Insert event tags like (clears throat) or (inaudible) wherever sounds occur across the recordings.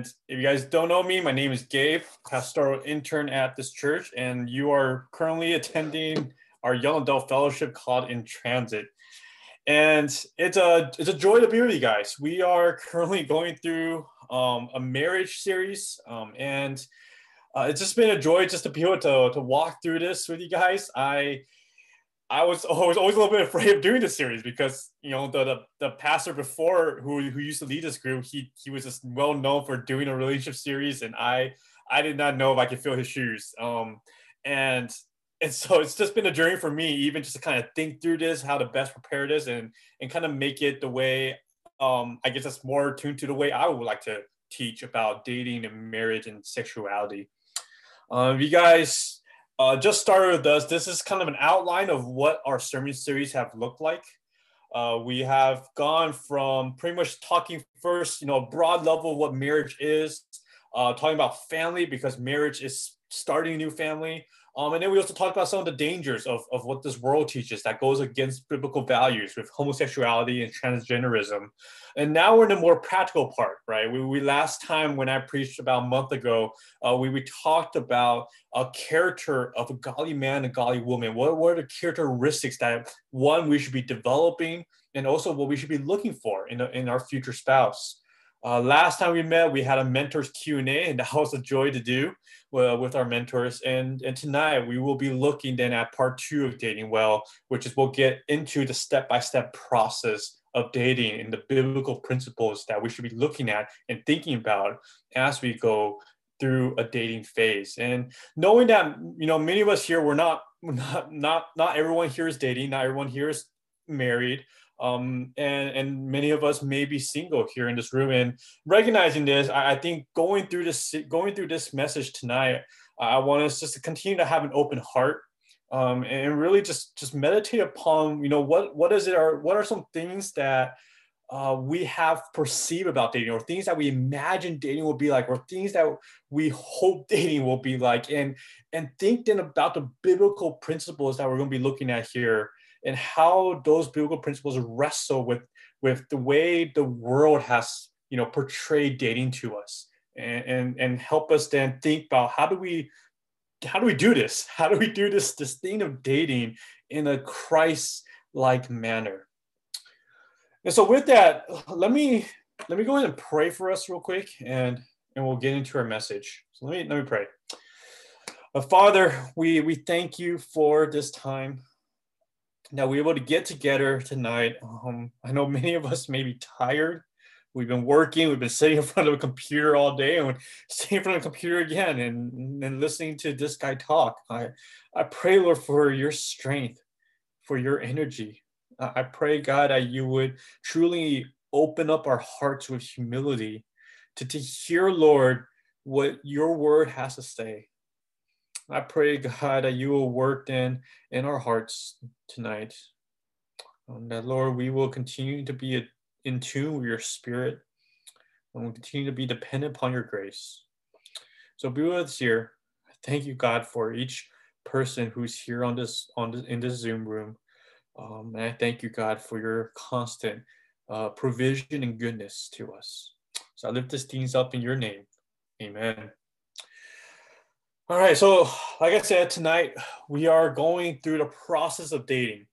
if you guys don't know me, my name is Gabe, pastoral intern at this church, and you are currently attending our young adult fellowship called In Transit. And it's a it's a joy to be with you guys. We are currently going through um, a marriage series, um, and uh, it's just been a joy just to be able to to walk through this with you guys. I I was (laughs) always always a little bit afraid of doing this series because you know the, the the, pastor before who who used to lead this group he he was just well known for doing a relationship series and I I did not know if I could fill his shoes um and and so it's just been a journey for me even just to kind of think through this how to best prepare this and and kind of make it the way um I guess that's more tuned to the way I would like to teach about dating and marriage and sexuality. Um, you guys uh, just started with us. This is kind of an outline of what our sermon series have looked like. Uh, we have gone from pretty much talking first, you know, broad level of what marriage is, uh, talking about family because marriage is starting a new family. Um, and then we also talk about some of the dangers of, of what this world teaches that goes against biblical values with homosexuality and transgenderism. And now we're in the more practical part, right? We, we last time when I preached about a month ago, uh, we, we talked about a character of a godly man and godly woman. What, what are the characteristics that one we should be developing and also what we should be looking for in, a, in our future spouse? Uh, last time we met, we had a mentors Q and A, and (laughs) that was a joy to do uh, with our mentors. And and tonight we will be looking then at part two of dating well, which is we'll get into the step by step process of dating and the biblical principles that we should be looking at and thinking about as we go through a dating phase. And knowing that you know many of us here, we're not (laughs) not not not everyone here is dating, not everyone here is married um, and and many of us may be single here in this room. And recognizing this, I, I think going through this going through this message tonight, I want us just to continue to have an open heart um, and really just just meditate upon you know what what is it or what are some things that uh, we have perceived about dating or things that we imagine dating will be like or things that we hope (laughs) dating will be like and and think then about the biblical principles that we're going to be looking at here and how those biblical principles wrestle with with the way the world has you know portrayed dating to us. And, and and help us then think about how do we how do we do this? (laughs) How do we do this this thing of dating in a christ like manner? And so with that let me let me go ahead and pray for us real quick and and we'll get into our message. So let me let me pray. Uh, father we we thank you for this time that we're able to get together tonight. Um, I know many of us may be tired. We've been working, we've been sitting in front of a computer all day and (laughs) sitting in front of a computer again and, and listening to this guy talk. I, I pray, Lord, for your strength, for your energy. I pray, God, that you would truly open up our hearts with humility to, to hear, Lord, what your word has to say. I pray, God, that you will work in in our hearts tonight. Um, that, Lord, we will continue to be in tune with your spirit and we'll continue to be dependent upon your grace. So be with us here. Thank you, God, for each person who's here on this on this, in this Zoom room. Um, and I thank you, God, for your constant uh, provision and goodness to us. So I lift these things up in your name. Amen. All right. So, like I said, tonight we are going through the process of dating.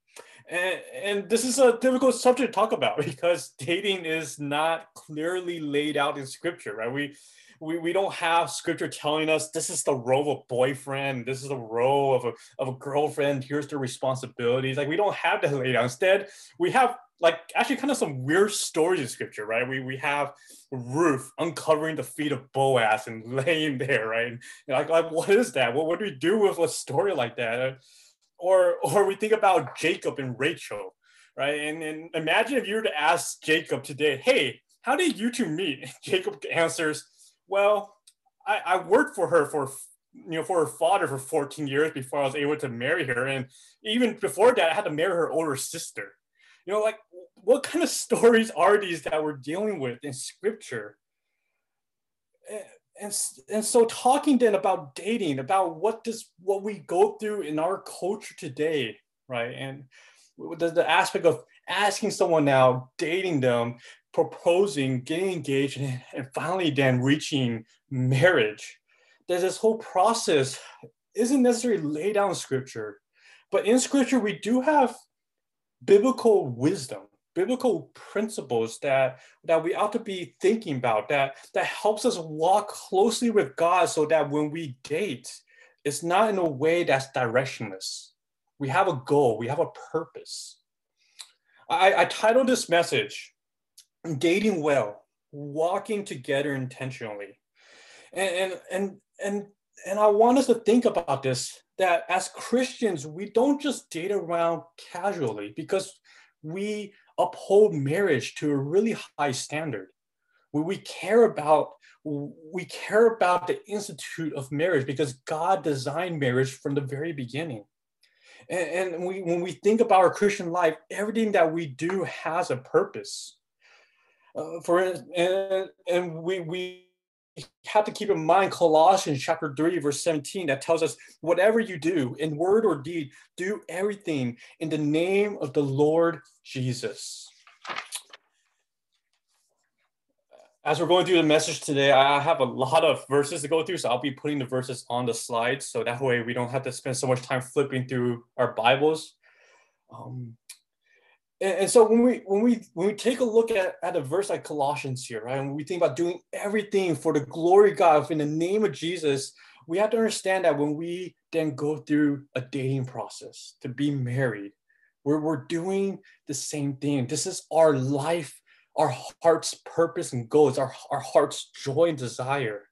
And, and this is a difficult subject to talk about (laughs) because dating is not clearly laid out in scripture, right? We we, we don't have scripture telling us this is the role of a boyfriend, this is the role of a, of a girlfriend, here's the responsibilities. Like we don't have that laid out. Instead, we have like actually kind of some weird stories in scripture, right? We we have Ruth uncovering the feet of Boaz and (laughs) laying there, right? And like, like what is that? What, do we do with a story like that? Uh, or or we think about Jacob and Rachel, right? And, and imagine if you were to ask Jacob today, hey, how did you two meet? (laughs) Jacob answers, well, I, I worked for her for you know for her father for 14 years before I was able to marry her. And even before that, I had to marry her older sister you know, like what kind of stories are these that we're dealing with in scripture? And, and so talking then about dating, about what does what we go through in our culture today, right? And the, the aspect of asking someone now, dating them, proposing, getting engaged, and, and finally then reaching marriage. That this whole process isn't necessarily laid down in scripture, but in scripture we do have biblical wisdom biblical principles that that we ought to be thinking about that that helps us walk closely with god so that when we date it's not in a way that's directionless. We have a goal we have a purpose. I, I titled this message dating well walking together intentionally. And and and and, and i want us to think about this that as christians we don't just date around casually because we uphold marriage to a really high standard. Where we care about we care about the institute of marriage because god designed marriage from the very beginning. And, and we, when we think about our christian life everything that we do has a purpose. Uh, for and, and we we have to keep in mind Colossians chapter 3, verse 17, that tells us whatever you do in word or deed, do everything in the name of the Lord Jesus. As we're going through the message today, I have a lot of verses to go through, so I'll be putting the verses on the slides so that way we don't have to spend so much time flipping through our Bibles. Um, and, and, so when we when we when we take a look at, at a verse like Colossians here, right, and we think about doing everything for the glory of God in the name of Jesus, we have to understand that when we then go through a dating process to be married, we're, we're doing the same thing. This is our life, our heart's purpose and goals, our, our heart's joy and desire.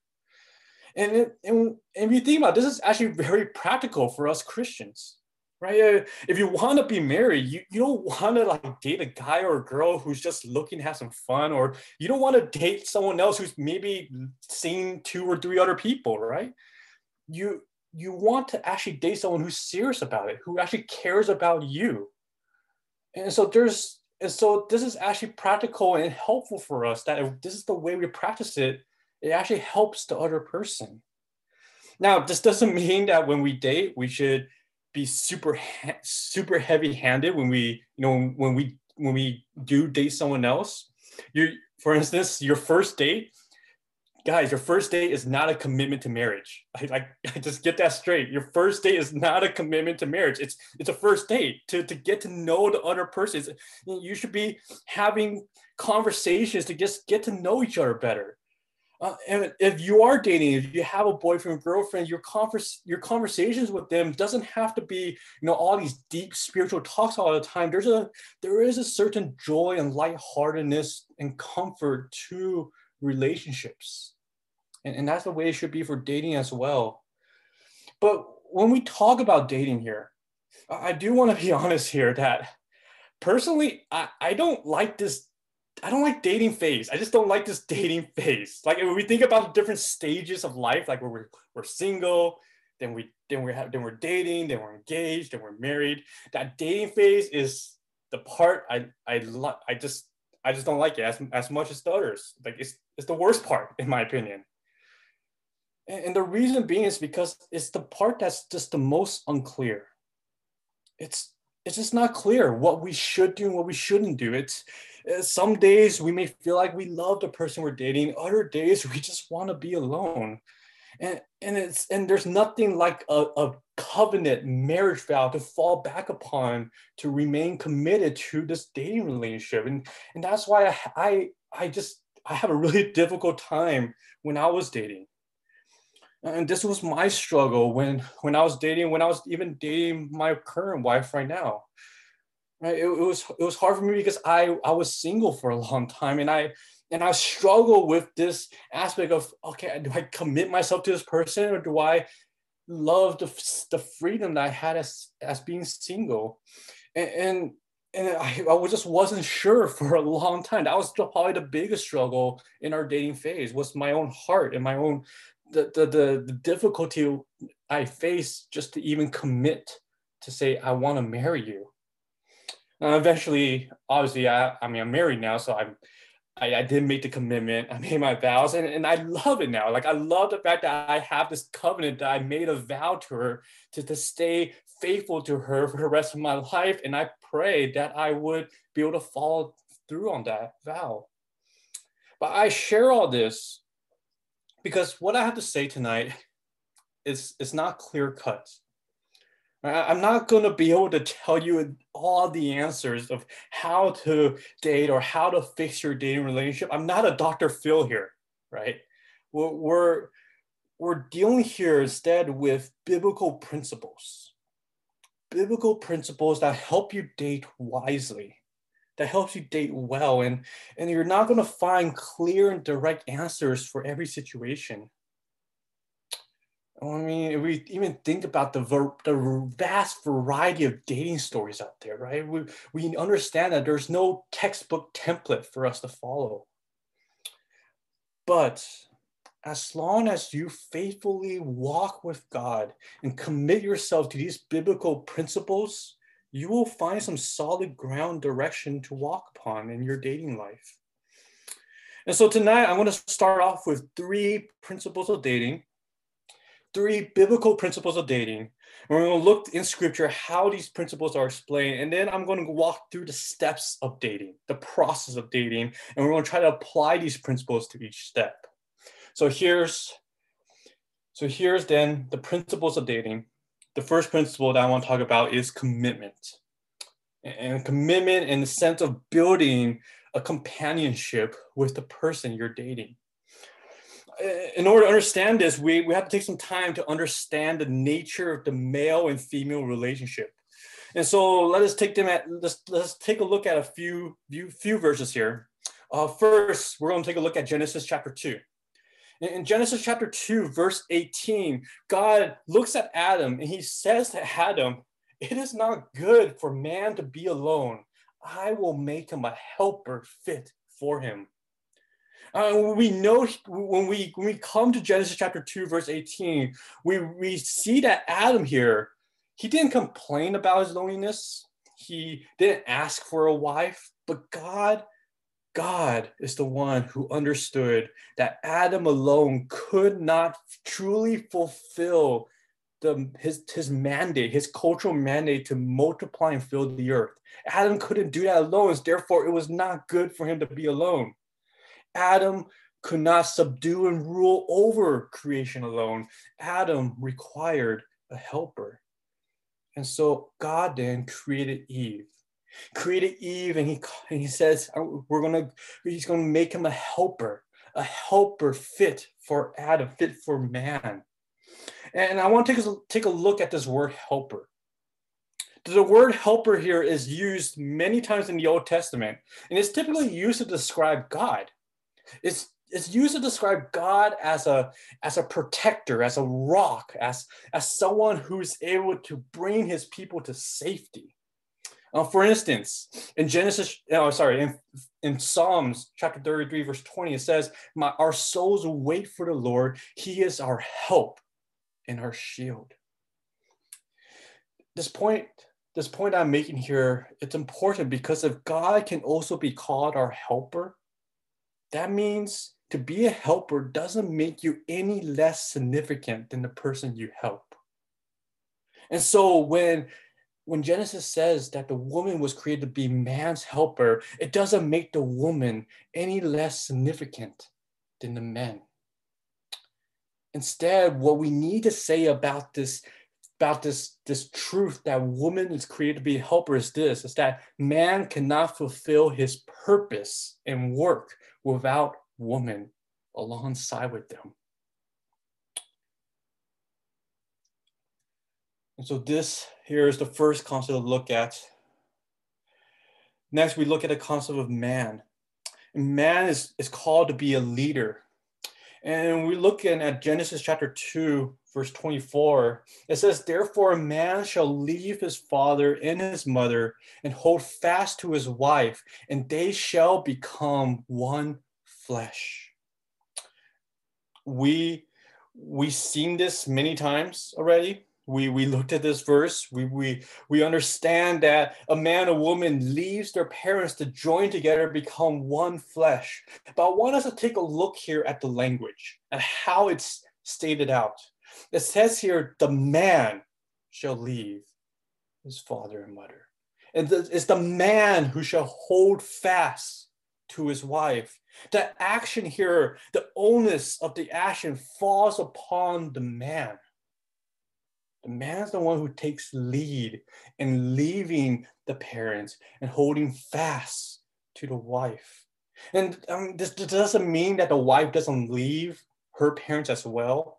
And, it, and, and if you think about it, this is actually very practical for us Christians right? If you want to be married, you, you don't want to like date a guy or a girl who's just looking to have some fun, or you don't want to date someone else who's maybe seen two or three other people, right? You you want to actually date someone who's serious about it, who actually cares about you. And so there's and so this is actually practical and helpful for us that if this is the way we practice it, it actually helps the other person. Now, this doesn't mean that when we date, we should be super super heavy handed when we you know when we when we do date someone else. You for instance your first date guys your first date is not a commitment to marriage. I, I, (laughs) I, just get that straight. Your first date is not a commitment to marriage. It's it's a first date. To, to get to know the other person you should be having conversations to just get to know each other better uh, and if you are dating, if you have a boyfriend, girlfriend, your converse, your conversations with them doesn't have to be, you know, all these deep spiritual talks all the time. There's a there is a certain joy and lightheartedness and comfort to relationships, and, and that's the way it should be for dating as well. But when we talk about dating here, I do want to be (laughs) honest here that personally, I, I don't like this I don't like dating phase. I just don't like this dating phase. Like when we think about different stages of life, like where we're, we're single, then we then we have then we're dating, then we're engaged, then we're married. That dating phase is the part I I love. I just I just don't like it as, as much as the others. Like it's it's the worst part in my opinion. And, and the reason being is because it's the part that's just the most unclear. It's it's just not clear what we should do and what we shouldn't do. It's Uh, some days we may feel like we love the person we're dating. Other days we just want to be alone. And and it's and there's nothing like a, a covenant marriage vow to fall back upon to remain committed to this dating relationship. And and that's why i i, I just i have a really (laughs) difficult time when i was dating. And this was my struggle when when i was dating when i was even dating my current wife right now right? It, it was it was hard for me because i i was single for a long time and i and i struggle with this aspect of okay do i commit myself to this person or do i love the, the freedom that i had as as being single? And and, and I, I just wasn't sure for a long time. That was probably the biggest struggle in our dating phase was my own heart and my own the, the the the difficulty i faced just to even commit to say i want to marry you uh, eventually, obviously, I, I mean, I'm married now, so I'm, I, I did make the commitment. (laughs) I made my vows, and, and I love it now. Like I love the fact that I have this covenant that I made a vow to her to, to stay faithful to her for the rest of my life. And I pray that I would be able to follow through on that vow. But I share all this because what I have to say tonight is, is not clear cut. I'm not going to be able to tell you all the answers of how to date or how to fix your dating relationship. I'm not a Dr. Phil here, right? We're, we're, dealing here instead with biblical principles, biblical principles that help you date wisely, that helps you date well. And, and you're not going to find clear and direct answers for every situation. I mean, if we even think about the, the vast variety of dating stories out there, right? We, we understand that there's no textbook template for us to follow. But as long as you faithfully walk with God and commit yourself to these biblical principles, you will find some solid ground direction to walk upon in your dating life. And so tonight, I'm going to start off with three principles of dating three biblical principles of dating. And we're going to look in scripture how these principles are explained. And then I'm going to walk through the steps of dating, the process of dating. And we're going to try to apply these principles to each step. So here's so here's then the principles of dating. The first principle that I want to talk about is commitment. And commitment in the sense of building a companionship with the person you're dating in order to understand this, we, we have to take some time to understand the nature of the male and female relationship. And so let us take them at let's let's take a look at a few few, few verses here. Uh, first, we're going to take a look at Genesis chapter two. In, in Genesis chapter two, verse 18, God looks at Adam and he says to Adam, "It is not good for man to be alone. I will make him a helper fit for him." Uh, we know when we when we come to Genesis chapter 2, verse 18, we, we see that Adam here, he didn't complain about his loneliness. He didn't ask for a wife, but God, God is the one who understood that Adam alone could not truly fulfill the, his, his mandate, his cultural mandate to multiply and fill the earth. Adam couldn't do that alone, therefore, it was not good for him to be alone. Adam could not subdue and rule over creation alone. Adam required a helper. And so God then created Eve. Created Eve, and he, and he says, oh, We're gonna, he's gonna make him a helper, a helper fit for Adam, fit for man. And I want to take a, take a look at this word helper. The word helper here is used many times in the Old Testament, and it's typically used to describe God. It's it's used to describe God as a as a protector, as a rock, as as someone who's able to bring his people to safety. Uh, for instance, in Genesis, oh, sorry, in, in Psalms chapter 33, verse 20, it says, My, Our souls wait for the Lord. He is our help and our shield. This point, this point I'm making here, it's important because if God can also be called our helper, that means to be a helper doesn't make you any less significant than the person you help. And so when when Genesis says that the woman was created to be man's helper, it doesn't make the woman any less significant than the men. Instead, what we need to say about this about this, this truth that woman is created to be a helper is this, is that man cannot fulfill his purpose and work without woman alongside with them. And so this here is the first concept to look at. Next, we look at the concept of man. And man is, is called to be a leader. And we look in at Genesis chapter 2, verse 24. It says, Therefore a man shall leave his father and his mother and hold fast to his wife, and they shall become one flesh. We we've seen this many times already. We, we looked at this verse. We, we, we understand that a man and woman leaves their parents to join together, become one flesh. But I want us to take a look here at the language and how it's stated out. It says here, the man shall leave his father and mother. And it's the man who shall hold fast to his wife. The action here, the onus of the action falls upon the man. The man is the one who takes lead in leaving the parents and holding fast to the wife. And um, this, this doesn't mean that the wife doesn't leave her parents as well,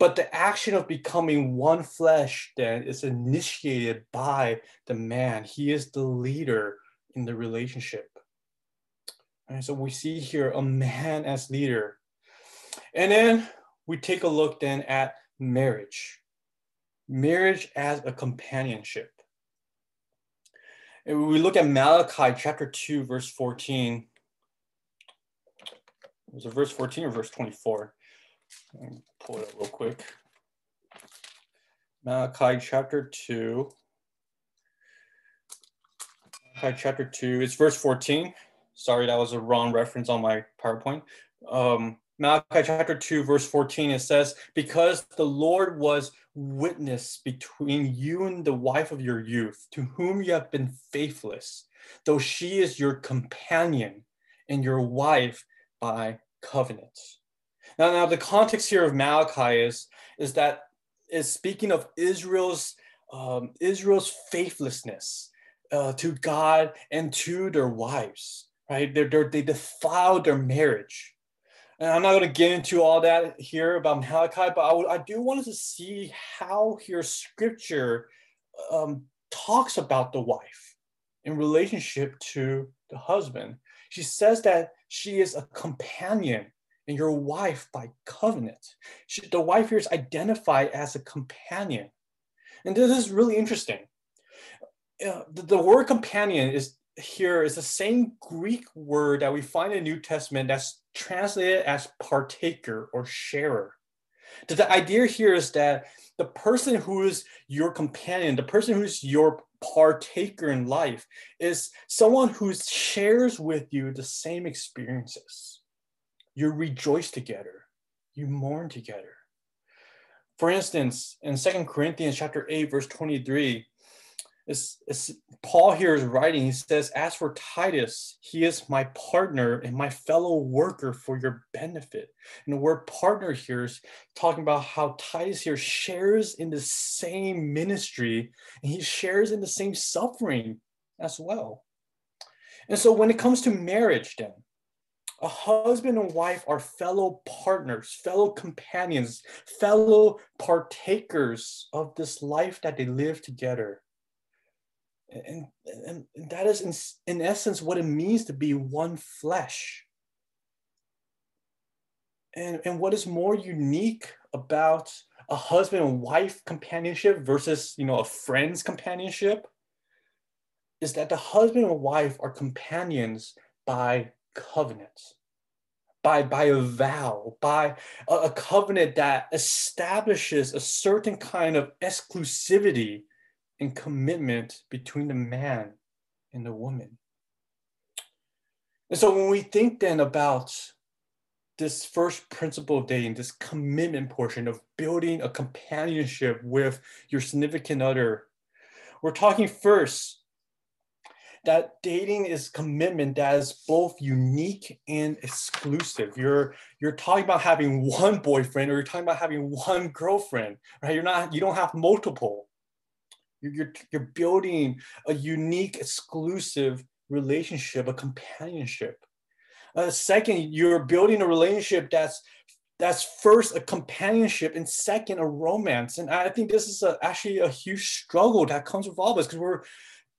but the action of becoming one flesh then is initiated by the man. He is the leader in the relationship. And so we see here a man as leader. And then we take a look then at marriage. Marriage as a companionship. And we look at Malachi chapter 2, verse 14. Was it verse 14 or verse 24? Pull it up real quick. Malachi chapter 2. Malachi chapter 2, it's verse 14. Sorry, that was a wrong reference on my PowerPoint. Um, Malachi chapter 2, verse 14, it says, Because the Lord was witness between you and the wife of your youth, to whom you have been faithless, though she is your companion and your wife by covenant. Now, now the context here of Malachi is, is that is speaking of Israel's um, Israel's faithlessness uh, to God and to their wives right? They're, they're, they defiled their marriage. And I'm not going to get into all that here about Malachi, but I, I do want us to see how here scripture um, talks about the wife in relationship to the husband. She says that she is a companion and your wife by covenant. She, the wife here is identified as a companion. And this is really interesting. Uh, the, the word companion is here is the same Greek word that we find in the New Testament that's translated as partaker or sharer. The, the idea here is that the person who is your companion, the person who's your partaker in life, is someone who shares with you the same experiences. You rejoice together, you mourn together. For instance, in Second Corinthians chapter 8, verse 23, it's, it's, Paul here is writing, he says, As for Titus, he is my partner and my fellow worker for your benefit. And the word partner here is talking about how Titus here shares in the same ministry and he shares in the same suffering as well. And so when it comes to marriage, then, a husband and wife are fellow partners, fellow companions, fellow partakers of this life that they live together. And, and, that is in, in essence what it means to be one flesh. And, and what is more unique about a husband and wife companionship versus you know a friend's companionship is that the husband and wife are companions by covenant by by a vow by a, a covenant that establishes a certain kind of exclusivity and commitment between the man and the woman. And so when we think then about this first principle of dating, this commitment portion of building a companionship with your significant other, we're talking first that dating is commitment that is both unique and exclusive. You're you're talking about having one boyfriend or you're talking about having one girlfriend, right? You're not you don't have multiple. You're, you're building a unique, exclusive relationship, a companionship. Uh, second, you're building a relationship that's that's first a companionship and second a romance. And I think this is a, actually a huge struggle that comes with all of us because we're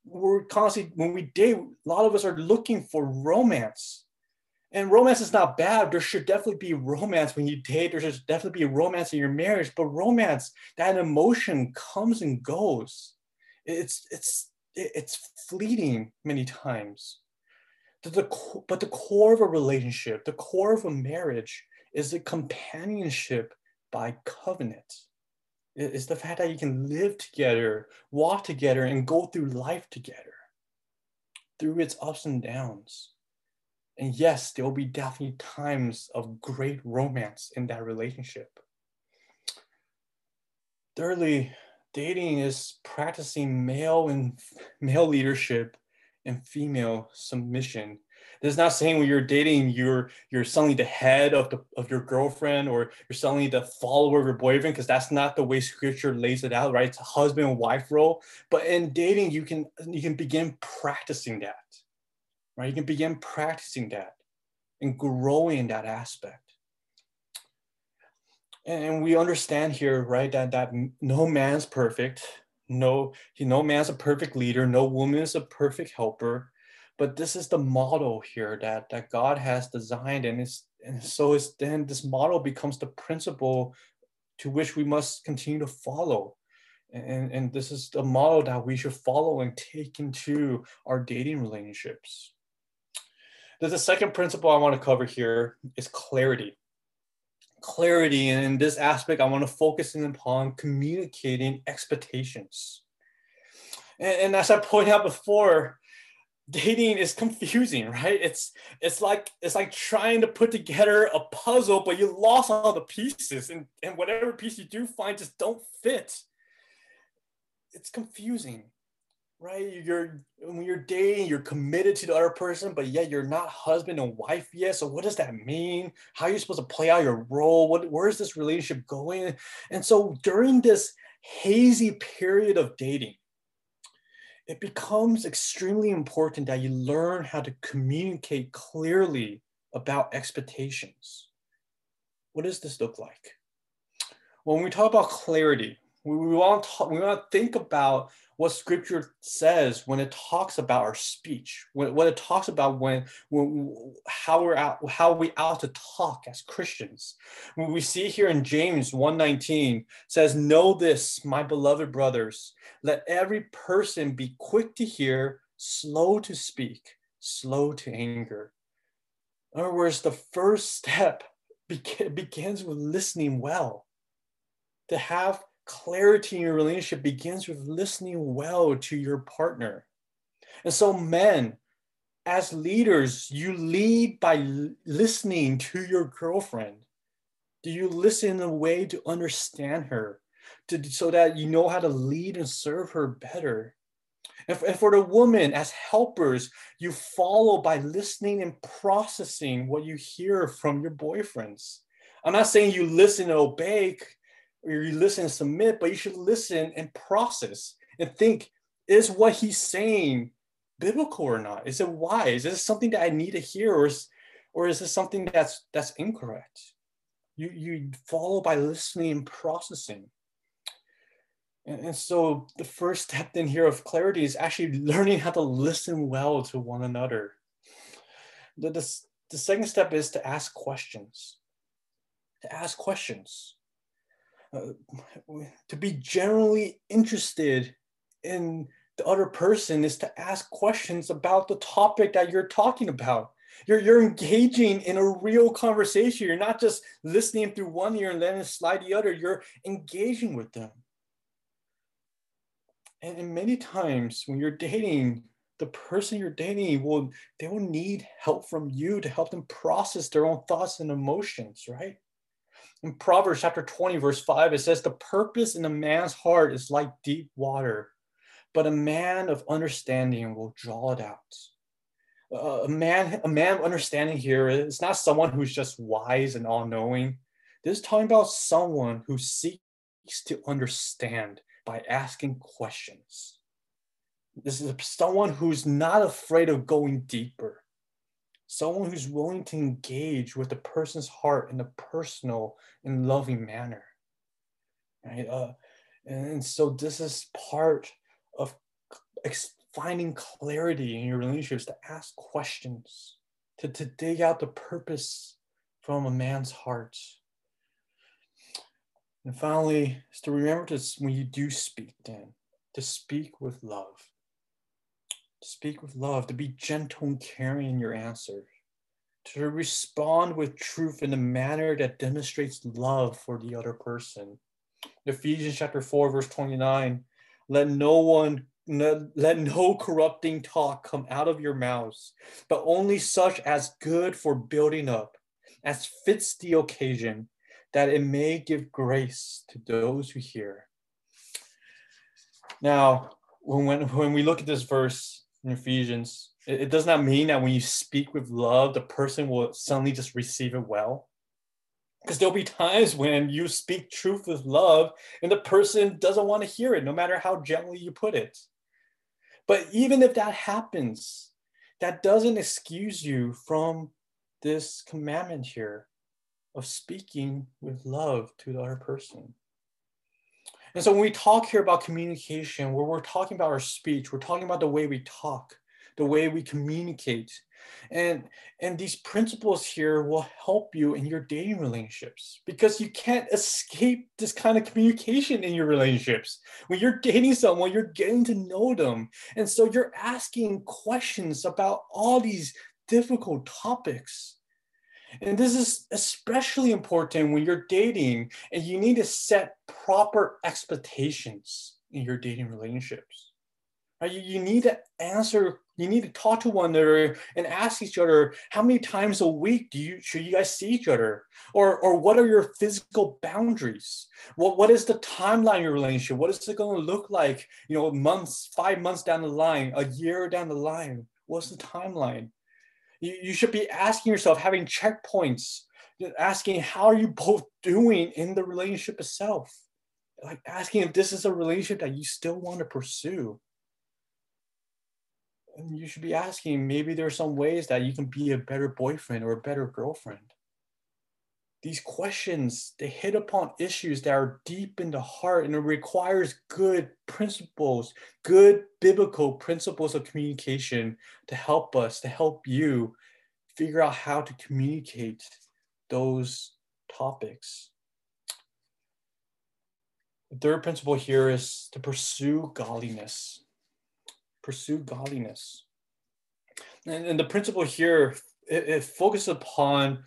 we're constantly when we date, a lot of us are looking for romance. And romance is not bad. There should definitely be romance when you date. There should definitely be romance in your marriage. But romance, that emotion comes and goes. It's it's it's fleeting many times. The, but the core of a relationship, the core of a marriage, is the companionship by covenant. It's the fact that you can live together, walk together, and go through life together through its ups and downs. And yes, there will be definitely times of great romance in that relationship. Thirdly, dating is practicing male and male leadership and female submission. This is not saying when you're dating, you're you're suddenly the head of the of your girlfriend or you're suddenly the follower of your boyfriend, because that's not the way scripture lays it out, right? It's a husband and wife role. But in dating, you can you can begin practicing that. Right? You can begin practicing that and growing in that aspect. And we understand here, right, that that no man's perfect, no, no man's a perfect leader, no woman is a perfect helper but this is the model here that that God has designed and it's and so it's then this model becomes the principle to which we must continue to follow. And and this is the model that we should follow and take into our dating relationships. There's a second principle i want to cover here is clarity. Clarity and in this aspect i want to focus in upon communicating expectations. And, and as i pointed out before dating is confusing right? It's it's like it's like trying to put together a puzzle but you lost all the pieces and and whatever piece you do find just don't fit. It's confusing right? You're when you're dating you're committed to the other person but yet you're not husband and wife yet. So what does that mean? How are you supposed to play out your role? What where is this relationship going? And so during this hazy period of dating it becomes extremely important that you learn how to communicate clearly about expectations. What does this look like? When we talk about clarity, we, we want to we want to think about what scripture says when it talks about our speech when, when it talks about when, when how we're out how we out to talk as christians. When we see here in james 119 says know this my beloved brothers let every person be quick to hear slow to speak slow to anger. In other words the first step (laughs) begins with listening well. To have clarity in your relationship begins with listening well to your partner. And so, men, as leaders, you lead by listening to your girlfriend. Do you listen in a way to understand her, to, so that you know how to lead and serve her better? And for, and for the woman, as helpers, you follow by listening and processing what you hear from your boyfriends. I'm not saying you listen and obey or you listen and submit, but you should listen and process and think, is what he's saying biblical or not? Is it wise? Is it something that I need to hear, or is, or is this something that's that's incorrect? You you follow by listening and processing. And, and so the first step in here of clarity is actually learning how to listen well to one another. The, the, the second step is to ask questions. To ask questions uh, to be generally interested in the other person is to ask questions about the topic that you're talking about. You're, you're engaging in a real conversation. You're not just listening through one ear and then slide the other. You're engaging with them. And, and many times when you're dating, the person you're dating will they will need help from you to help them process their own thoughts and emotions, right? In Proverbs chapter 20, verse 5, it says, The purpose in a man's heart is like deep water, but a man of understanding will draw it out. Uh, a man, a man of understanding here is not someone who's just wise and all-knowing. This is talking about someone who seeks to understand by asking questions. This is someone who's not afraid of going deeper someone who's willing to engage with the person's heart in a personal and loving manner right? Uh, and so this is part of finding clarity in your relationships to ask questions to, to dig out the purpose from a man's heart. And finally is to remember to when you do speak then to speak with love to speak with love, to be gentle and caring in your answer, to respond with truth in a manner that demonstrates love for the other person. Ephesians chapter 4, verse 29 let no one no, let no corrupting talk come out of your mouths, but only such as good for building up, as fits the occasion, that it may give grace to those who hear. Now, when, when we look at this verse, in Ephesians, It, it does not mean that when you speak with love, the person will suddenly just receive it well. Because there'll be times when you speak truth with love and the person doesn't want to hear it, no matter how gently you put it. But even if that happens, that doesn't excuse you from this commandment here of speaking with love to the other person. And so when we talk here about communication, where we're talking about our speech, we're talking about the way we talk, the way we communicate. And, and these principles here will help you in your dating relationships because you can't escape this kind of communication in your relationships. When you're dating someone, you're getting to know them. And so you're asking questions about all these difficult topics. And this is especially important when you're dating and you need to set proper expectations in your dating relationships. Right? You, you need to answer, you need to talk to one another and ask each other how many times a week do you should you guys see each other? Or, or what are your physical boundaries? What, what is the timeline of your relationship? What is it going to look like, you know, months, five months down the line, a year down the line? What's the timeline? You, you should be asking yourself, having checkpoints, asking how are you both doing in the relationship itself? Like asking if this is a relationship that you still want to pursue. And you should be asking maybe there are some ways that you can be a better boyfriend or a better girlfriend these questions they hit upon issues that are deep in the heart and it requires good principles good biblical principles of communication to help us to help you figure out how to communicate those topics. The third principle here is to pursue godliness. Pursue godliness. And, and the principle here it, it focuses upon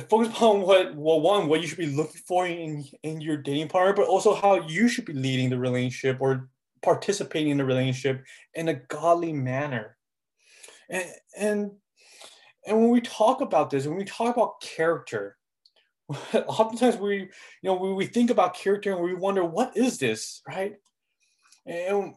focus upon what well one what you should be looking for in in your dating partner but also how you should be leading the relationship or participating in the relationship in a godly manner. And and and when we talk about this when we talk about character (laughs) oftentimes we you know we, we think about character and we wonder what is this right? And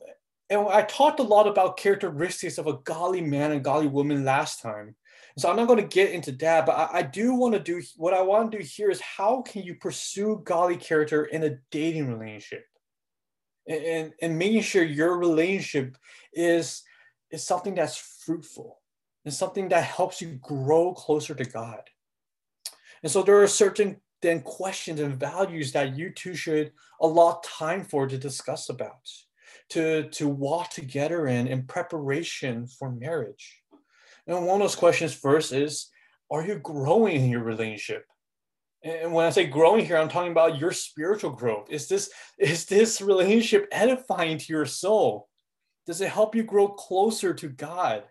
and i talked a lot about characteristics of a godly man and godly woman last time so I'm not going to get into that, but I, I do want to do what I want to do here is how can you pursue godly character in a dating relationship, and, and, and making sure your relationship is is something that's fruitful and something that helps you grow closer to God. And so there are certain then questions and values that you two should allot time for to discuss about, to, to walk together in in preparation for marriage. And one of those questions first is, are you growing in your relationship? And when I say growing here, I'm talking about your spiritual growth. Is this is this relationship edifying to your soul? Does it help you grow closer to God?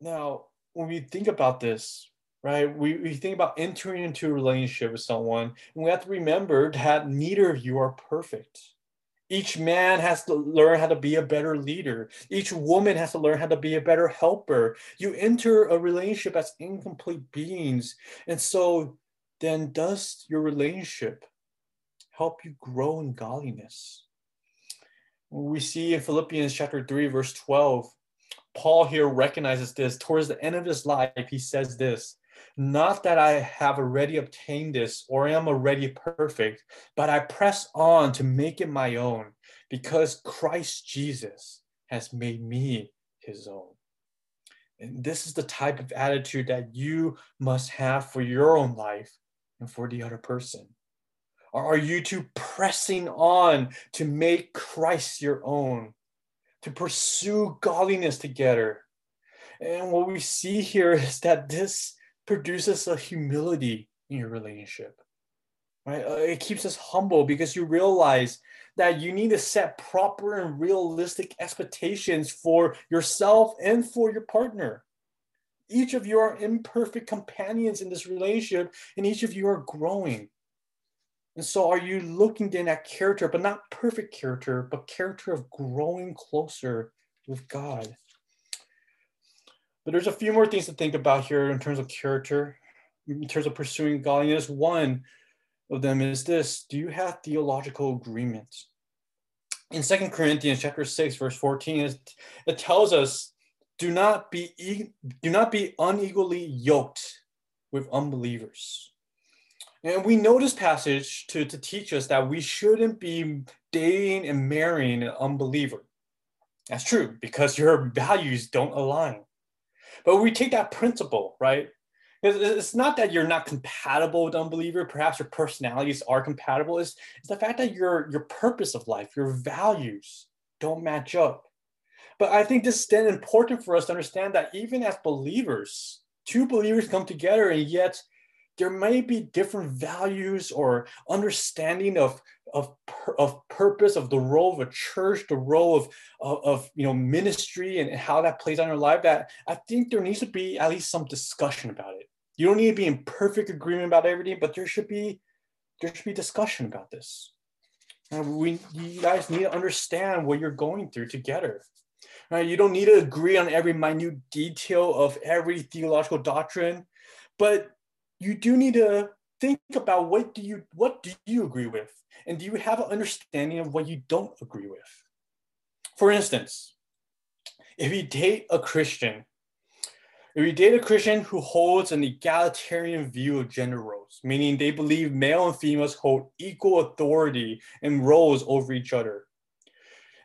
Now, when we think about this, right, we, we think about entering into a relationship with someone, and we have to remember that neither of you are perfect. Each man has to learn how to be a better leader. Each woman has to learn how to be a better helper. You enter a relationship as incomplete beings. And so then does your relationship help you grow in godliness? We see in Philippians chapter 3, verse 12, Paul here recognizes this. Towards the end of his life, he says this not that I have already obtained this or am already perfect, but I press on to make it my own because Christ Jesus has made me his own. And this is the type of attitude that you must have for your own life and for the other person. Are you two pressing on to make Christ your own, to pursue godliness together? And what we see here (laughs) is that this produces a humility in your relationship right? Uh, it keeps us humble because you realize that you need to set proper and realistic expectations for yourself and for your partner. Each of you are imperfect companions in this relationship and each of you are growing. And so are you looking then at character but not perfect character but character of growing closer with god but there's a few more things to think about here in terms of character, in terms of pursuing godliness. One of them is this Do you have theological agreement? in Second Corinthians chapter 6, verse 14, it, it tells us, do not be do not be unequally yoked with unbelievers. And we know this passage to, to teach us that we shouldn't be dating and marrying an unbeliever. That's true because your (laughs) values don't align. But we take that principle, right? It's not that you're not compatible with unbeliever. Perhaps your personalities are compatible. It's, it's the fact that your your purpose of life, your values don't match up. But I think this is then important for us to understand that even as believers, two believers come together and yet there may be different values or understanding of of, of purpose of the role of a church the role of, of, of you know ministry and how that plays on your life that i think there needs to be at least some discussion about it. You don't need to be in perfect agreement about everything but there should be there should be discussion about this. And we you guys need to understand what you're going through together. Right you don't need to agree on every minute detail of every theological doctrine but you do need to think about what do you what do you agree with? And do you have an understanding of what you don't agree with? For instance if you date a christian if you date a christian who holds an egalitarian view of gender roles meaning they believe male and females hold equal authority and roles over each other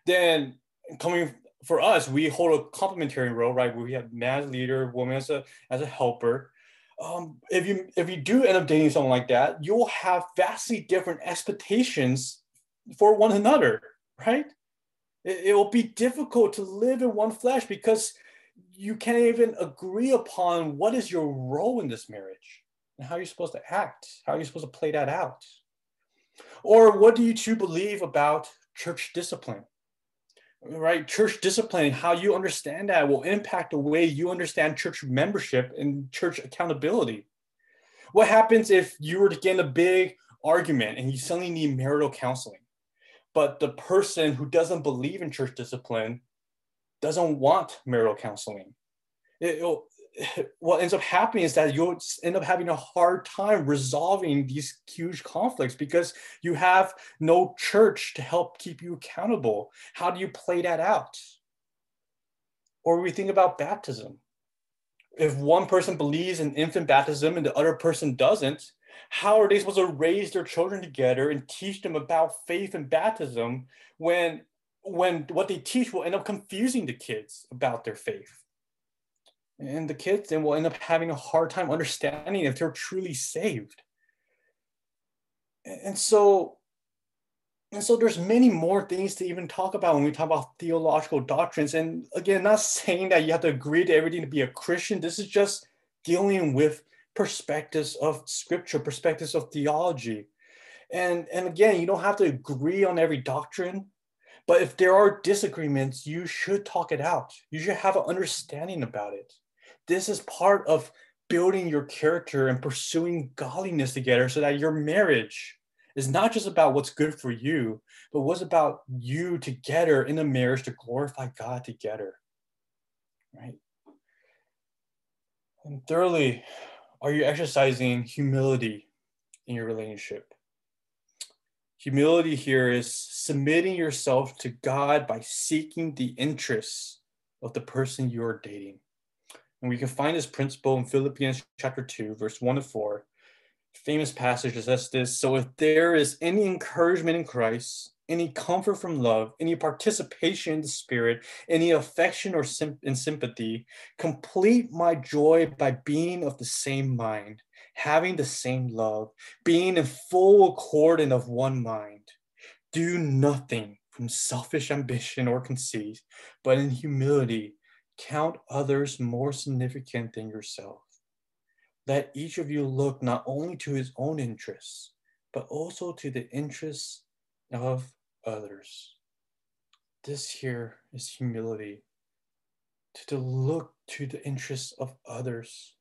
then coming for us we hold a complementary role right? We have man as leader woman as a as a helper um, if you if you do end up dating someone like that, you'll have vastly different expectations for one another, right? It, it will be difficult to live in one flesh because you can't even agree upon what is your role in this marriage and how you're supposed to act, how you're supposed to play that out. Or what do you two believe about church discipline? Right church discipline how you understand that will impact the way you understand church membership and church accountability. What happens if you were to get in a big argument and you suddenly need marital counseling but the person who doesn't believe in church discipline doesn't want marital counseling? It, what ends up happening is that you'll end up having a hard time resolving these huge conflicts because you have no church to help keep you accountable. How do you play that out? Or we think about baptism. If one person believes in infant baptism and the other person doesn't, how are they supposed to raise their children together and teach them about faith and baptism when when what they teach will end up confusing the kids about their faith? And the kids then will end up having a hard time understanding if they're truly saved. And so and so there's many more things to even talk about when we talk about theological doctrines. And again not saying that you have to agree to everything to be a christian. This is just dealing with perspectives of scripture perspectives of theology. And and again you don't have to agree on every doctrine but if there are disagreements you should talk it out. You should have an understanding about it this is part of building your character and pursuing godliness together so that your marriage is not just about what's good for you, but what's about you together in a marriage to glorify God together. Right? And thirdly, are you exercising humility in your relationship? Humility here is submitting yourself to God by seeking the interests of the person you are dating. And we can find this principle in Philippians chapter 2, verse 1 to 4. Famous passage says this So if there is any encouragement in Christ, any comfort from love, any participation in the Spirit, any affection or sim- and sympathy, complete my joy by being of the same mind, having the same love, being in full accord and of one mind. Do nothing from selfish ambition or conceit, but in humility Count others more significant than yourself. Let each of you look not only to his own interests, but also to the interests of others. This here is humility, to, to look to the interests of others.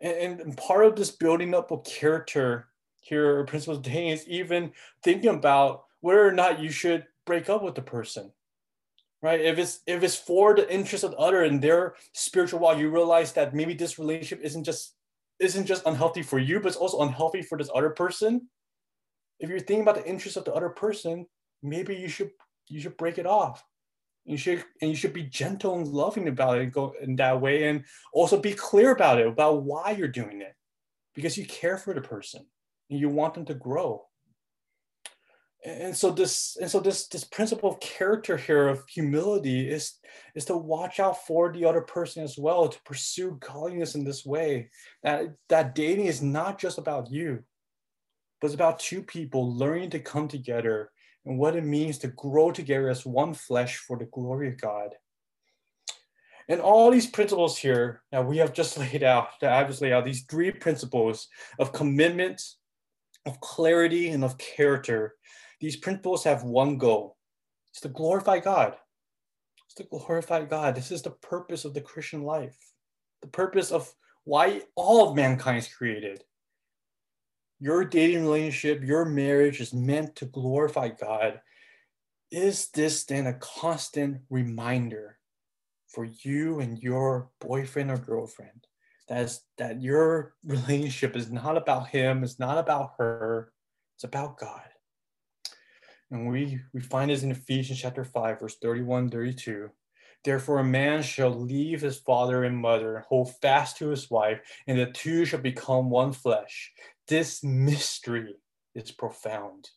And, and part of this building up of character here, Principles Day, is even thinking about whether or not you should break up with the person right? If it's if it's for the interest of the other and their spiritual walk you realize that maybe this relationship isn't just isn't just unhealthy for you but it's also unhealthy for this other person. If you're thinking about the interest of the other person maybe you should you should break it off. You should and you should be gentle and loving about it and go in that way and also be clear about it about why you're doing it. Because you care for the person and you want them to grow and so this and so this this principle of character here of humility is is to watch out for the other person as well to pursue godliness in this way. That that dating is not just about you but it's about two people learning to come together and what it means to grow together as one flesh for the glory of god. And all these principles here that we have just (laughs) laid out that i've just laid out these three principles of commitment of clarity and of character these principles have one goal it's to glorify God. It's to glorify God. This is the purpose of the Christian life, the purpose of why all of mankind is created. Your dating relationship, your marriage is meant to glorify God. Is this then a constant reminder for you and your boyfriend or girlfriend that is that your relationship is not about him, it's not about her, it's about God. And we, we find this in Ephesians chapter 5, verse 31, 32. Therefore, a man shall leave his father and mother and hold fast to his wife, and the two shall become one flesh. This mystery is profound.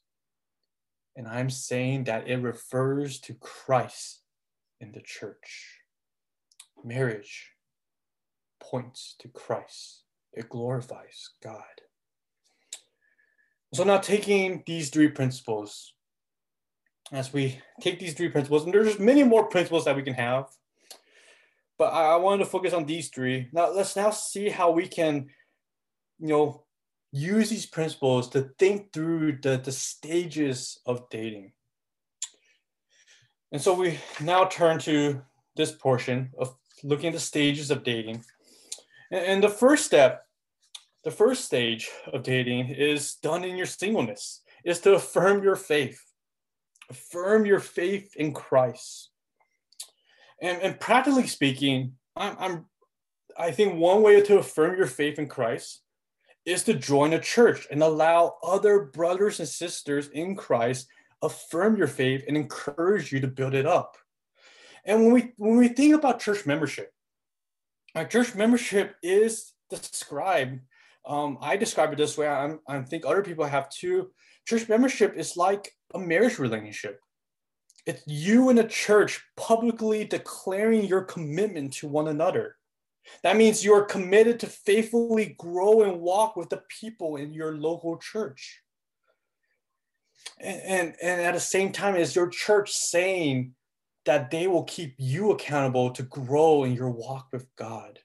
And I'm saying that it refers to Christ in the church. Marriage points to Christ, it glorifies God. So, now taking these three principles, as we take these three principles, and there's many more principles that we can have, but I, I wanted to focus on these three. Now let's now see how we can, you know, use these principles to think through the, the stages of dating. And so we now turn to this portion of looking at the stages of dating. And, and the first step, the first stage of dating is done in your singleness, is to affirm your faith affirm your faith in Christ. And, and practically speaking, I'm, I'm I think one way to affirm your faith in Christ is to join a church and allow other brothers and sisters in Christ affirm your faith and encourage you to build it up. And when we when we think about church membership, our church membership is described. Um, I describe it this way. I'm, I think other people have too. Church membership is like a marriage relationship. It's you and a church publicly declaring your commitment to one another. That means you are committed to faithfully grow and walk with the people in your local church. And, and, and at the same time, is your church saying that they will keep you accountable to grow in your walk with God?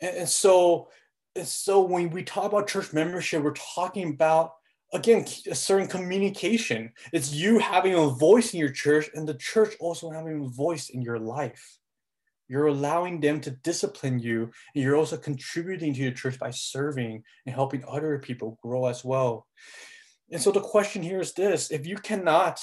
And, and so, and so when we talk about church membership, we're talking about again a certain communication. It's you having a voice in your church and the church also having a voice in your life. You're allowing them to discipline you and you're also contributing to your church by serving and helping other people grow as well. And so the question here is this. If you cannot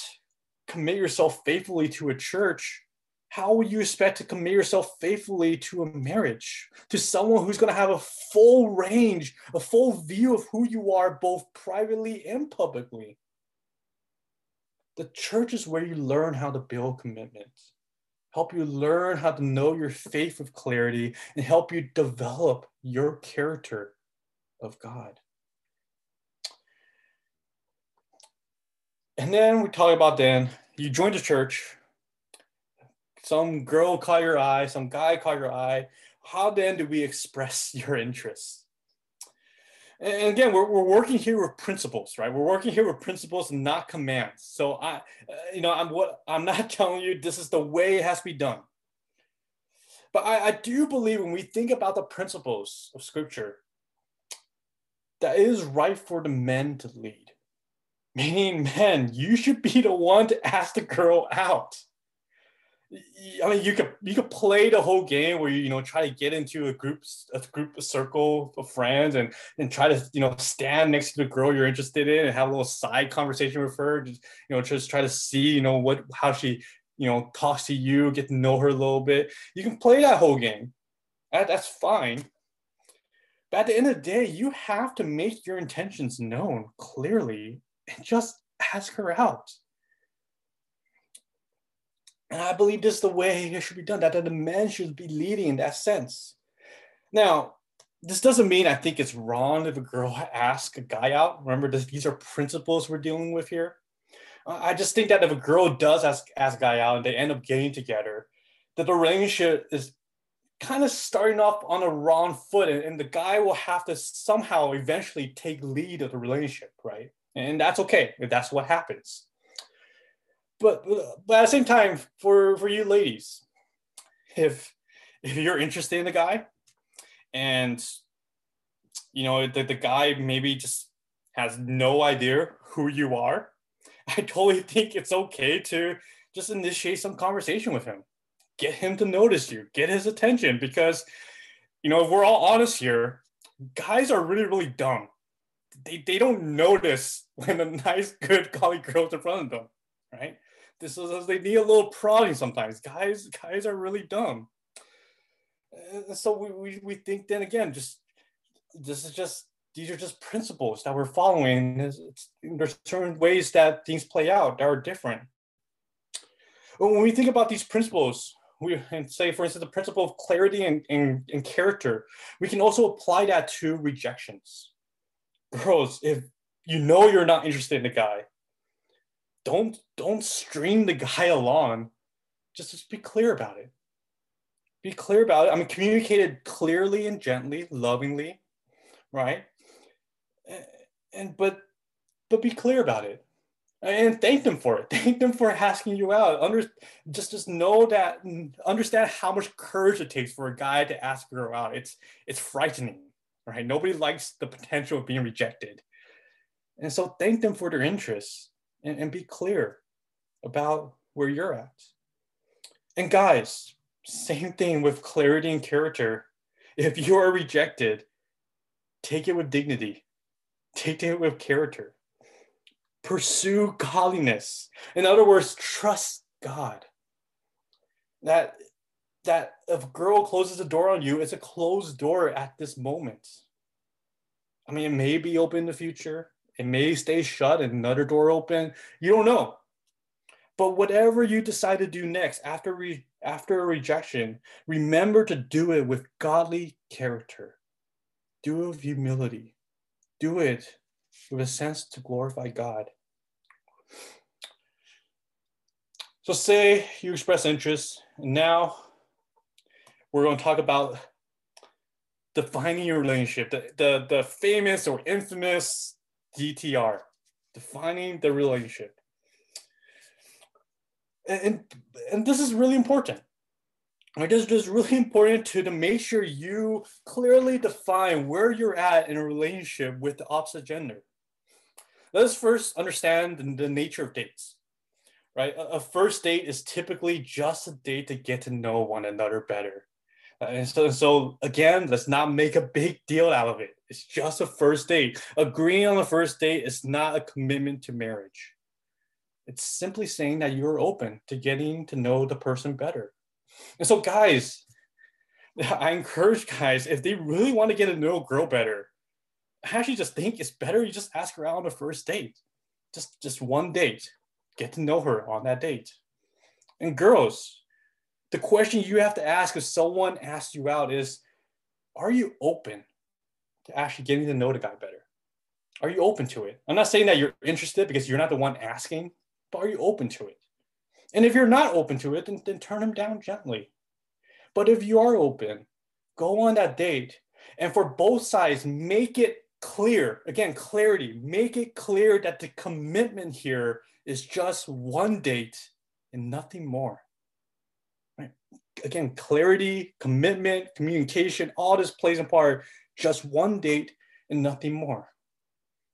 commit yourself faithfully to a church how will you expect to commit yourself faithfully to a marriage, to someone who's going to have a full range, a full view of who you are, both privately and publicly? The church is where you learn how to build commitments, help you learn how to know your faith with clarity, and help you develop your character of God. And then we talk about then you join the church, some girl caught your eye, some guy caught your eye. How then do we express (laughs) your interests? And again, we're, we're working here with principles, right? We're working here with principles, not commands. So I, uh, you know, I'm what I'm not (laughs) telling you this is the way it has to be done. But I, I do believe when we think about the principles of Scripture, that it is right for the men to lead. (laughs) Meaning, men, you should be the one to ask the girl out. I mean, you could you could play the whole game where you you know try to get into a group a group a circle of friends and and try to you know stand next to the girl you're interested in and have a little side conversation with her. Just you know just try to see you know what how she you know talks to you, get to know her a little bit. You can play that whole game. That, that's fine. But at the end of the day, you have to make your intentions known clearly and just ask her out And I believe this is the way it should be done, that the man should be leading in that sense. Now, this doesn't mean I think it's wrong if a girl asks a guy out. Remember, this, these are principles we're dealing with here. Uh, I just think that if a girl does ask, ask a guy out and they end up getting together, that the relationship is kind of starting off on a wrong foot and, and the guy will have to somehow eventually take lead of the relationship, right? And that's okay if that's what happens. But, but at the same time, for, for you ladies, if if you're interested in the guy and you know the, the guy maybe just has no idea who you are (laughs) i totally think it's okay to just initiate some conversation with him. Get him to notice you get his attention because you know if we're all honest here guys are really really dumb. They, they don't notice when a (laughs) nice good colleague girl's in front of them right this is they need a little prodding sometimes guys guys are really dumb and so we, we, we think then again, just this is just these are just principles that we're following. It's, there's certain ways that things play out that are different. But when we think about these principles, we and say, for instance, the principle of clarity and, and, and character, we can also apply that to rejections. Bros, if you know you're not interested in the guy, don't don't stream the guy along. Just, just be clear about it be clear about it. I mean, communicate it clearly and gently, lovingly, right? And but but be clear about it and thank them for it. (laughs) Thank them for asking you out. Under, just just know that understand how much courage it takes for a guy to ask a girl out. It's it's frightening, right? Nobody likes the potential of being rejected, and so thank them for their interest and, and be clear about where you're at. And guys, same thing with clarity and character. If you are rejected, take it with dignity, take it with character. Pursue godliness. In other words, trust God. That that if a girl closes the door on you, it's a closed door at this moment. I mean, it may be open in the future. It may stay shut and another door open. You don't know. But whatever you decide to do next after re- after a rejection, remember to do it with godly character. Do it with humility. Do it with a sense to glorify God. So, say you express interest, and now we're going to talk about defining your relationship, the, the, the famous or infamous DTR, defining the relationship and and this is really important. It is just really (laughs) important to, to make sure you clearly define where you're at in a relationship with the opposite gender. Let us first understand the, the nature of dates, right? A, a, first date is typically just a date to get to know one another better. Uh, and so, so again, let's not make a big deal out of it. It's just a first date. Agreeing on a first date is not a commitment to marriage. It's simply saying that you're open to getting to know the person better. And so, guys, (laughs) I encourage guys, if they really want to get to know a girl better, I actually just think it's better you just ask her out on a first date. Just, just one date. Get to know her on that date. And girls, the question you have to ask if someone asks you out is, are you open to actually getting to know the guy better? Are you open to it? I'm not saying that you're interested because you're not the one asking, but are you open to it? And if you're not open to it, then, then turn him down gently. But if you are open, go on that date. And for both sides, make it clear again, clarity, make it clear that the commitment here is just one date and nothing more. Right? Again, clarity, commitment, communication, all this plays a part, just one date and nothing more.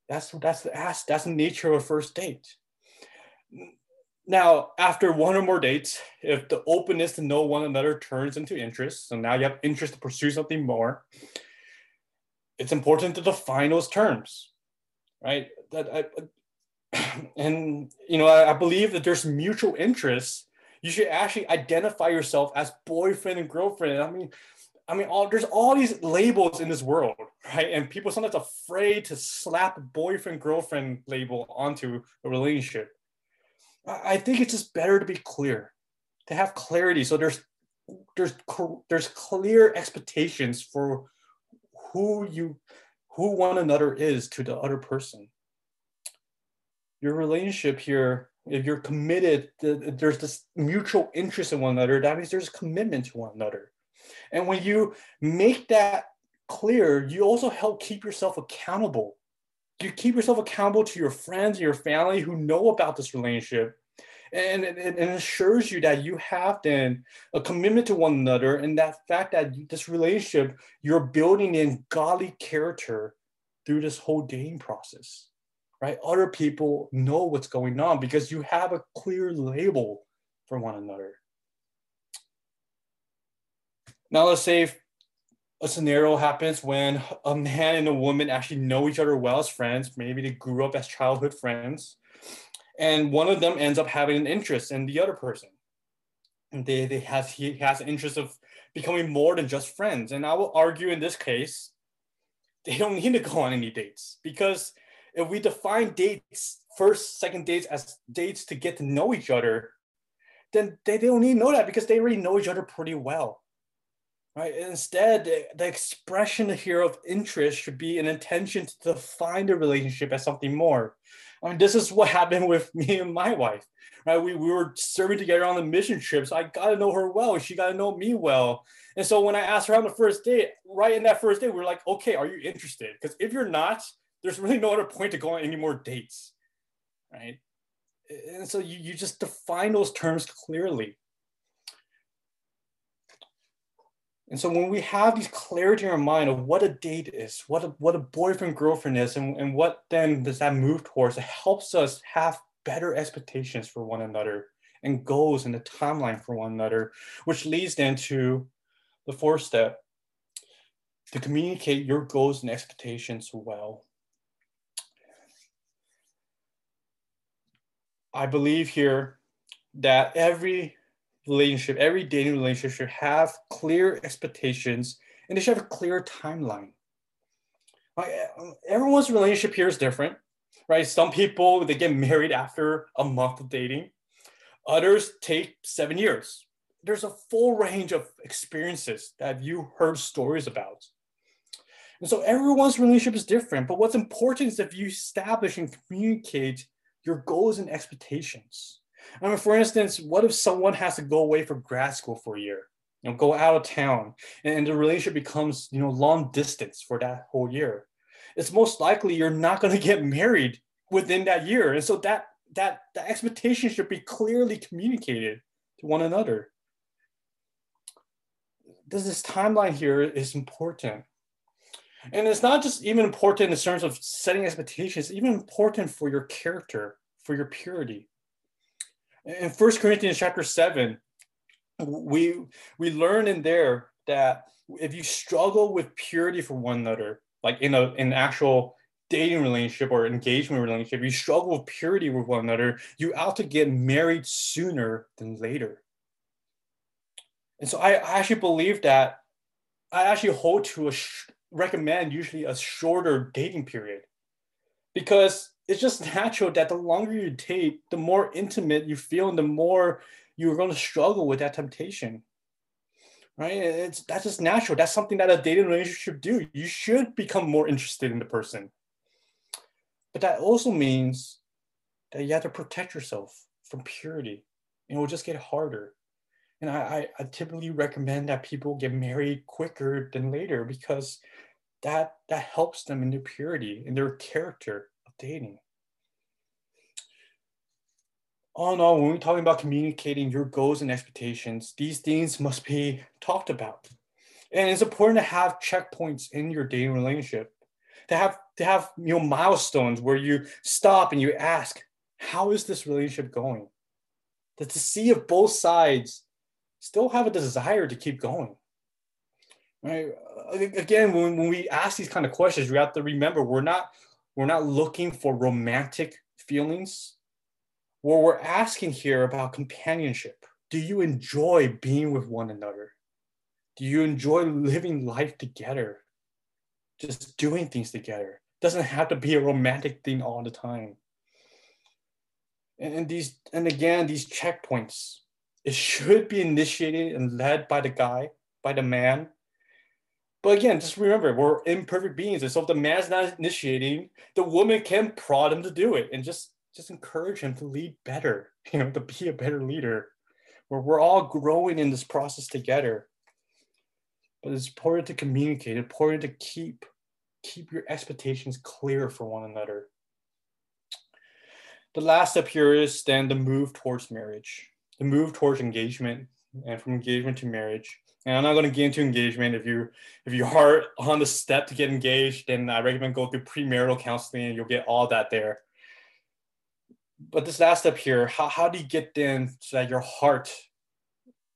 That's that's the ask, that's the nature of a first date. Now, after one or more dates, if the openness to know one another turns into interest, so now you have interest to pursue something more, it's important to define those terms, right? That I, (clears throat) and you know, I, I believe that there's mutual interest. You should actually identify yourself as boyfriend and girlfriend. I mean, I mean, all there's all these labels in this world, right? And people sometimes afraid to slap boyfriend girlfriend label onto a relationship I think it's just better to be clear to have clarity. So there's there's there's clear expectations for who you who one another is to the other person. Your relationship here, if you're committed, there's this mutual interest in one another. That means there's commitment to one another. And when you make that clear, you also help keep yourself accountable. You keep yourself accountable to your friends and your family who know about this relationship. And it, assures you that you have then a commitment to one another and that fact that this relationship you're building in godly character through this whole dating process right? Other people know what's going on because you have a clear label for one another now let's say a scenario happens when a man and a woman actually know each other well as friends maybe they grew up as childhood friends and one of them ends up having an interest in the other person. And they, they has he has an interest of becoming more than just friends. And i will argue in this case they don't need to go on any dates because if we define dates first second dates as dates to get to know each other then they, they don't need to know that because they already know each other pretty well right instead the, expression here of interest should be an intention to define the relationship as something more I mean, this is what happened with (laughs) me and my wife. Right? We, we were serving together on the mission trips. I got to know her well. She got to know me well. And so when I asked her on the first date, right in that first date, we are like, okay, are you interested? Because if you're not, there's really no other point to go on any more dates. Right. And so you, you just define those terms clearly. And so when we have these clarity in our mind of what a date is, what a, what a boyfriend girlfriend is, and, and what then does that move towards, it helps us have better expectations for one another and goals and the timeline for one another, which leads then to the fourth step to communicate your goals and expectations well. I believe here that every relationship, every dating relationship should have clear expectations and they should have a clear timeline. Like, eh, everyone's relationship here is different, right? Some people they get married after a month of dating. Others take seven years. There's a full range of experiences that you heard stories about. And so everyone's relationship is different, but what's important is if you establish and communicate your goals and expectations. I mean, for instance, what if someone has to go away for grad school for a year, you know, go out of town, and, the relationship becomes, you know, long distance for that whole year? It's most likely you're not going (laughs) to get married within that year, and so that that the expectation should be clearly communicated to one another. This, this timeline here is important. And it's not just even important in terms of setting expectations, even important for your character, for your purity in First Corinthians chapter 7, we we learn in there that if you struggle with purity for one another, like in a in actual dating relationship or engagement relationship, you struggle with purity with one another, you ought to get married sooner than later. And so I, I actually believe that I actually hold to a sh- recommend usually a shorter dating period because it's just natural that the longer you date, the more intimate you feel, and the more you're going to struggle with that temptation. Right? It's that's just natural. That's something that a dating relationship do. You should become more interested in the person. But that also means that you have to protect yourself from purity. And it will just get harder. And I, I, I typically recommend that people get married quicker than later because that that helps them in their purity, in their character dating. In all, when we're talking about communicating your goals and expectations, these things must be talked about. And it's important to have checkpoints in your dating relationship, to have to have you know milestones where you stop and you ask, how is this relationship going? To, to see if both sides still have a desire to keep going. Right? Again, when, when we ask these kind of questions, we have to remember we're not we're not looking for romantic feelings. What we're asking here about companionship. Do you enjoy being with one another? Do you enjoy living life together? Just doing things together. Doesn't have to be a romantic thing all the time. And, and these, and again, these checkpoints, It should be initiated and led by the guy, by the man. But again, just remember, we're imperfect beings. And so if the man's not initiating, the woman can prod him to do it and just, just encourage him to lead better, (laughs) you know, to be a better leader. Where we're all growing in this process together. But it's important to communicate, important to keep keep your expectations clear for one another. The last step here is then the move towards marriage, the move towards engagement, and from engagement to marriage. And I'm not going to get into engagement. If you if you are on the step to get engaged, then I recommend go through premarital counseling, and you'll get all that there. But this last step here, how, how do you get in so that your heart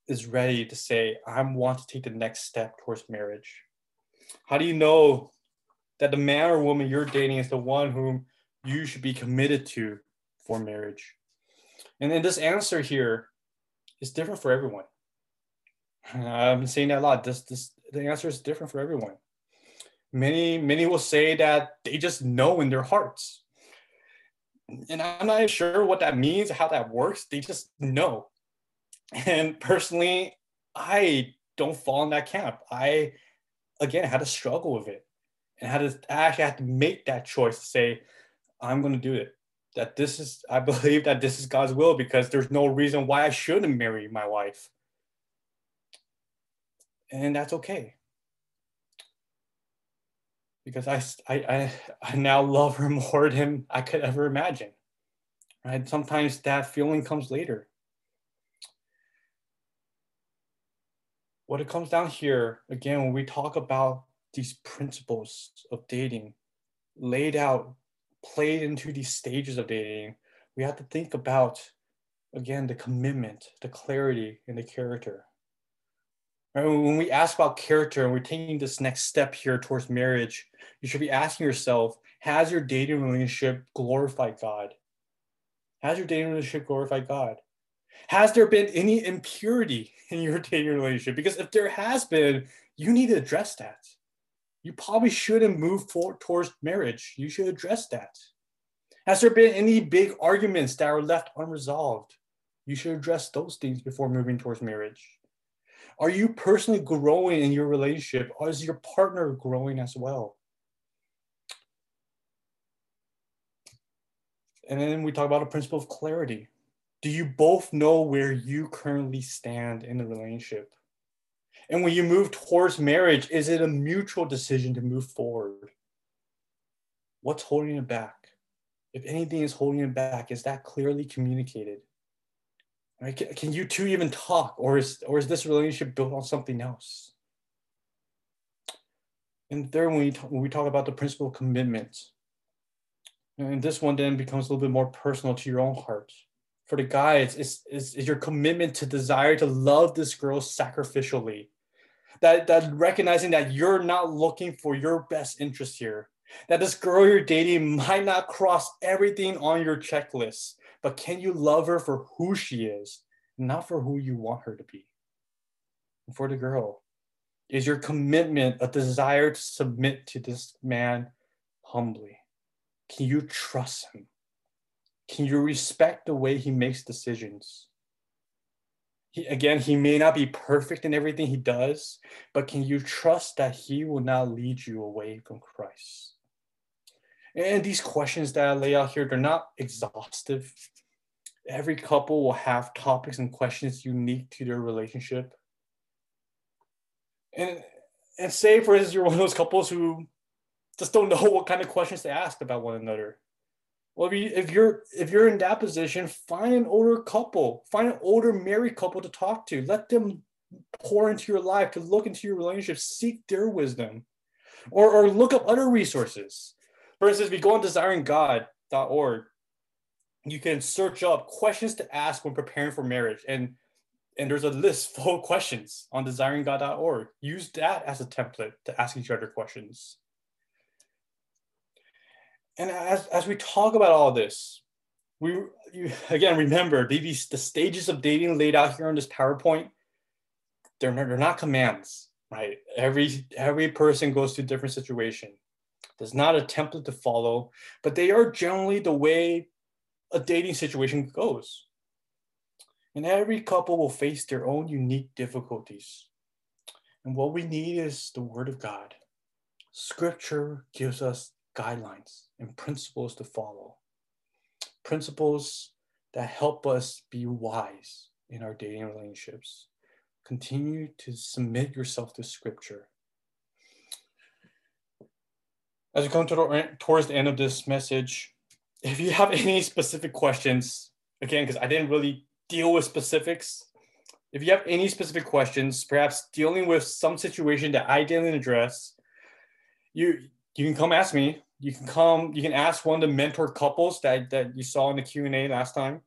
is ready to say, I want to take the next step towards marriage? How do you know that the man or woman you're dating is the one whom you should be committed to for marriage. And then this answer here is different for everyone. I've been saying that a lot. This, this, the answer is different for everyone. Many, many will say that they just know in their hearts. And I'm not sure what that means, how that works. They just know. And personally, I don't fall in that camp. I, again, had to struggle with it and had to actually had to make that choice to say, I'm going to do it. That this is, I believe that this is God's will because there's no reason why I shouldn't marry my wife. And that's okay. Because I, I, I, now love her (laughs) more than I could ever imagine. Right? Sometimes that feeling comes later. What it comes down here, again, when we talk about these principles of dating laid out, played into these stages of dating, we have to think about, again, the commitment, the clarity, and the character. When we ask about character and we're taking this next step here towards marriage, you should be asking yourself, has your dating relationship glorified God? Has your dating relationship glorified God? Has there been any impurity (laughs) in your dating relationship? Because if there has been, you need to address that you probably shouldn't move forward towards marriage. You should address that. Has there been any big arguments that are left unresolved? You should address those things before moving towards marriage. Are you personally growing in your relationship, or is your partner growing as well? And then we talk about a principle of clarity. Do you both know where you currently stand in the relationship? And when you move towards marriage, is it a mutual decision to move forward? What's holding it back? If anything is holding it back, is that clearly communicated? Right? Can, can you two even talk, or is or is this relationship built on something else? And third, when we talk, when we talk about the principle of commitment, and this one then becomes a little bit more personal to your own heart for the guys it's, is, is your commitment to desire to love this girl sacrificially. That, that recognizing that you're not looking for your best interest here. That this girl you're dating might not cross everything on your checklist, but can you love her for who she is, not for who you want her to be? And for the girl, is your commitment a desire to submit to this man humbly? Can you trust him? Can you respect the way he makes decisions? He, again, he may not be perfect in everything he does, but can you trust that he will not lead you away from Christ? And these questions that I lay out here, they're not exhaustive. Every couple will have topics and questions unique to their relationship. And and say, for instance, you're one of those couples who just don't know (laughs) what kind of questions to ask about one another. Well, if, you, if you're if you're in that position, find an older couple, find an older married couple to talk to. Let them pour into your life, to look into your relationship, seek their wisdom, or or look up other resources. For instance, if you go on desiringgod.org, you can search up questions to ask when preparing for marriage, and and there's a list full of questions on desiringgod.org. Use that as a template to ask each other questions and as, as we talk about all this, we you, again remember these the stages of dating laid out here on this PowerPoint. They're not, they're not commands, right? Every every person goes through different situation. There's not a template to follow, but they are generally the way a dating situation goes. And every couple will face their own unique difficulties. And what we need is the Word of God. Scripture gives us guidelines and principles to follow, principles that help us be wise in our dating relationships. Continue to submit yourself to Scripture. As we come to the, towards the end of this message, if you have (laughs) any specific questions, again, because I didn't really deal with specifics, if you have any specific questions, perhaps dealing with some situation that I didn't address, you you can come ask me. You can come. You can ask one of the mentor couples that that you saw in the Q and A last time.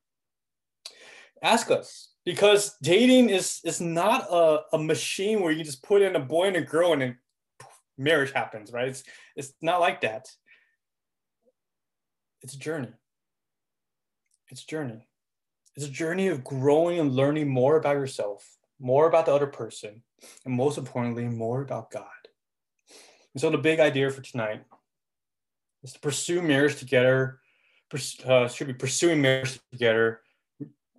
Ask us because dating is is not a, a machine where you just put in a boy and a girl and then marriage happens, right? It's it's not like that. It's a journey. It's a journey. It's a journey of growing and learning more about yourself, more about the other person, and most importantly, more about God. And so the big idea for tonight is to pursue marriage together, uh, should be pursuing marriage together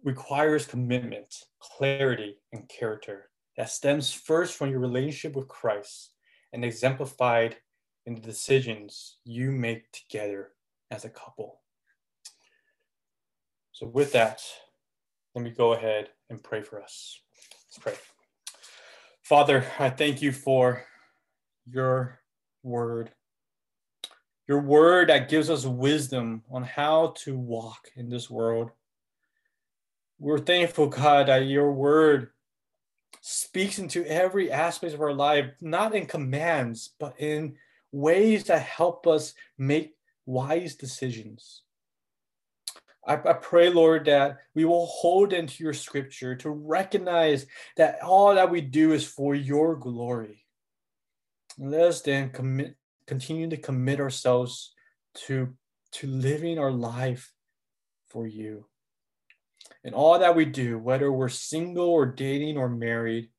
requires commitment, clarity, and character that stems first from your relationship with Christ and exemplified in the decisions you make together as a couple. So, with that, let me go ahead and pray for us. Let's pray. Father, I thank you for your word. Your word that gives us wisdom on how to walk in this world. We're thankful, God, that your word speaks into every aspect of our life, not in commands, but in ways that help us make wise decisions. I, I, pray, Lord, that we will hold into your scripture to recognize that all that we do is for your glory. Let us then commit, continue to commit ourselves to, to living our life for you. And all that we do, whether we're single or dating or married,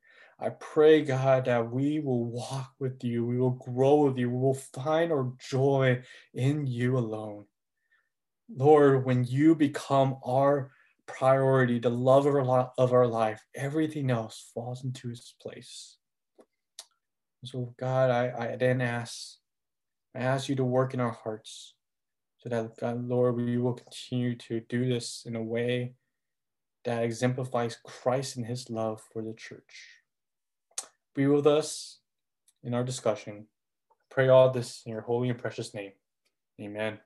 I pray, God, that we will walk with you, we will grow with you, we will find our joy in you alone. Lord, when you become our priority, the love of our, life, everything else falls into its place. So, God, I, I then ask, I ask you to work in our hearts so that, God, Lord, we will continue to do this in a way that exemplifies Christ and his love for the church. Be with us in our discussion. Pray all this in your holy and precious name. Amen.